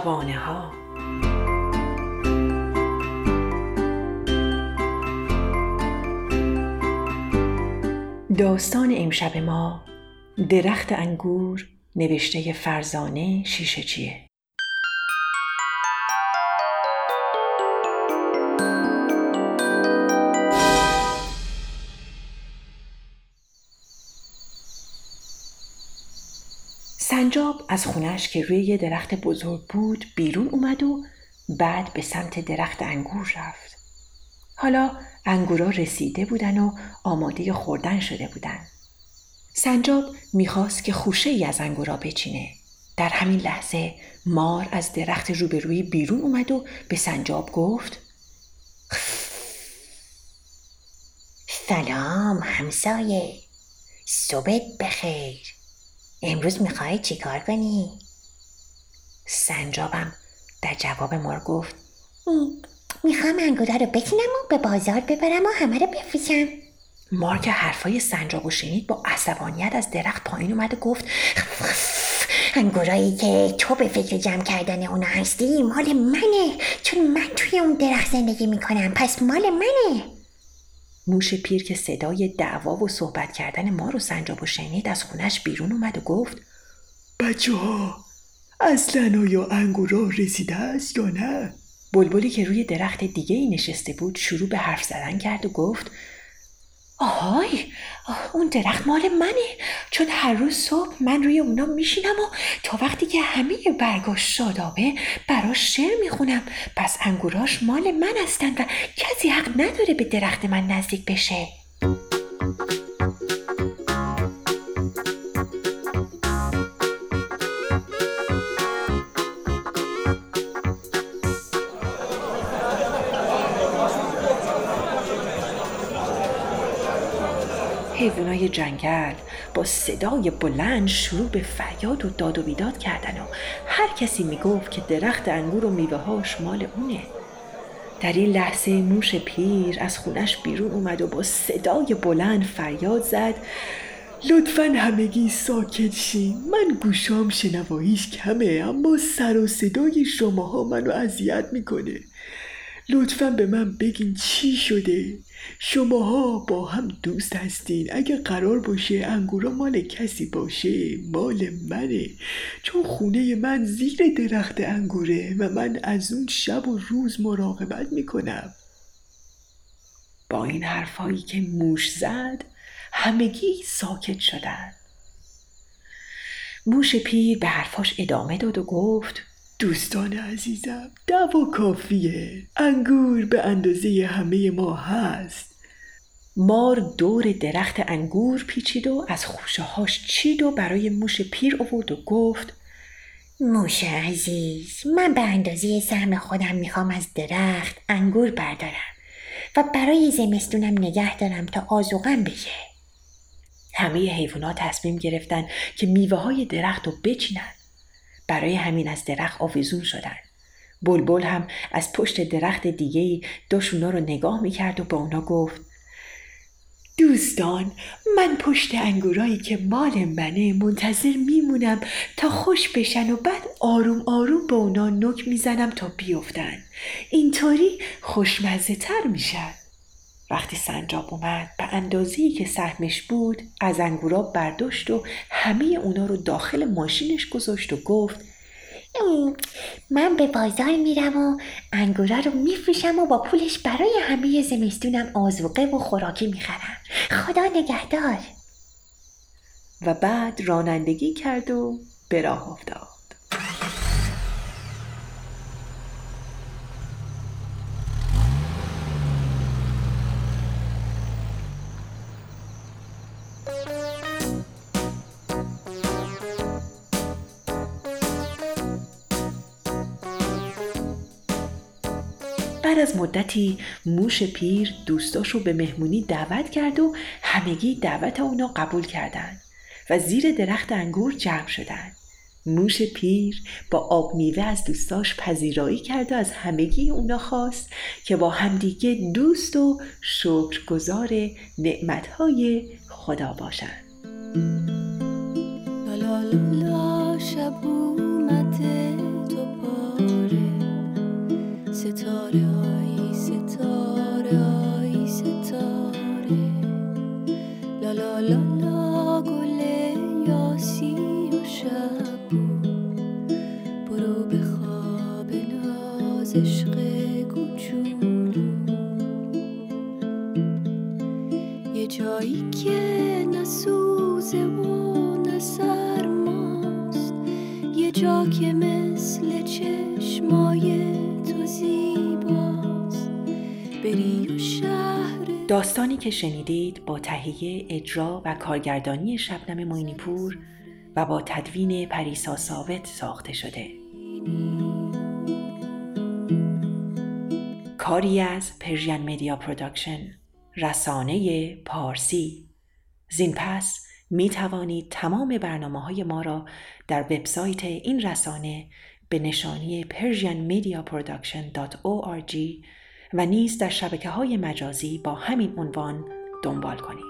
شبانه ها داستان امشب ما درخت انگور نوشته فرزانه شیشه چیه؟ سنجاب از خونش که روی یه درخت بزرگ بود بیرون اومد و بعد به سمت درخت انگور رفت. حالا انگورا رسیده بودن و آماده خوردن شده بودن. سنجاب می‌خواست که خوشه ای از انگورا بچینه. در همین لحظه مار از درخت روبروی بیرون اومد و به سنجاب گفت سلام همسایه صبحت بخیر امروز می‌خوای چیکار کنی؟ سنجابم در جواب مار گفت می‌خوام انگورا رو بکنم و به بازار ببرم و همه رو بفروشم مار که حرفای سنجاب شنید با عصبانیت از درخت پایین اومد و گفت انگورایی که تو به فکر جمع کردن اونا هستی مال منه چون من توی اون درخت زندگی می‌کنم پس مال منه موش پیر که صدای دعوا و صحبت کردن ما رو سنجاب و شنید از خونش بیرون اومد و گفت بچه ها اصلا آیا انگورا رسیده است یا نه؟ بلبلی که روی درخت دیگه ای نشسته بود شروع به حرف زدن کرد و گفت آهای اون درخت مال منه. چون هر روز صبح من روی اونا میشینم و تا وقتی که همه برگاش شادابه براش شعر می‌خونم. پس انگوراش مال من هستند و کسی حق نداره به درخت من نزدیک بشه. حیوانای جنگل با صدای بلند شروع به فریاد و داد و بیداد کردن و هر کسی می‌گفت که درخت انگور و میوه هاش مال اونه. در این لحظه موش پیر از خونش بیرون اومد و با صدای بلند فریاد زد لطفا همگی ساکت شین. من گوشام شنواییش کمه اما سر و صدای شماها منو اذیت می‌کنه. لطفا به من بگین چی شده؟ شماها با هم دوست هستین. اگه قرار باشه انگورا مال کسی باشه مال منه. چون خونه من زیر درخت انگوره و من از اون شب و روز مراقبت می‌کنم. با این حرفایی که موش زد همگی ساکت شدن. موش پیر به حرفاش ادامه داد و گفت دوستان عزیزم دوا کافیه. انگور به اندازه همه ما هست. مار دور درخت انگور پیچید و از خوشه هاش چید و برای موش پیر آورد و گفت موش عزیز من به اندازه سهم خودم می‌خوام از درخت انگور بردارم و برای زمستونم نگه دارم تا آزوغم بشه. همه حیوانات تصمیم گرفتن که میوه های درخت رو بچینن. برای همین از درخت آویزون شدن. بلبل هم از پشت درخت دیگه داشت رو نگاه می‌کرد و به اونا گفت دوستان من پشت انگورایی که مال منه منتظر میمونم تا خوش بشن و بعد آروم آروم به اونا نک می‌زنم تا بیفتن. اینطوری خوشمزه تر میشن. وقتی سنجاب اومد به اندازه‌ای که سهمش بود از انگورا برداشت و همه اونا رو داخل ماشینش گذاشت و گفت من به بازار میرم و انگورا رو میفروشم و با پولش برای همه زمستونم آزوقه و خوراکی می‌خرم. خدا نگهدار. و بعد رانندگی کرد و به راه افتاد. بعد از مدتی موش پیر دوستاشو به مهمونی دعوت کرد و همگی دعوت اونا قبول کردند و زیر درخت انگور جمع شدند. موش پیر با آب میوه از دوستاش پذیرایی کرد و از همگی اونا خواست که با همدیگه دوست و شکرگزار نعمتهای خدا باشند. لا لا داستانی که شنیدید با تهیه اجرا و کارگردانی شبنم موینیپور و با تدوین پریسا ثابت ساخته شده. کاری از Persian Media Production رسانه پارسی زین پس می توانید تمام برنامه های ما را در وبسایت این رسانه به نشانی persianmediaproduction.org و نیز در شبکه های مجازی با همین عنوان دنبال کنید.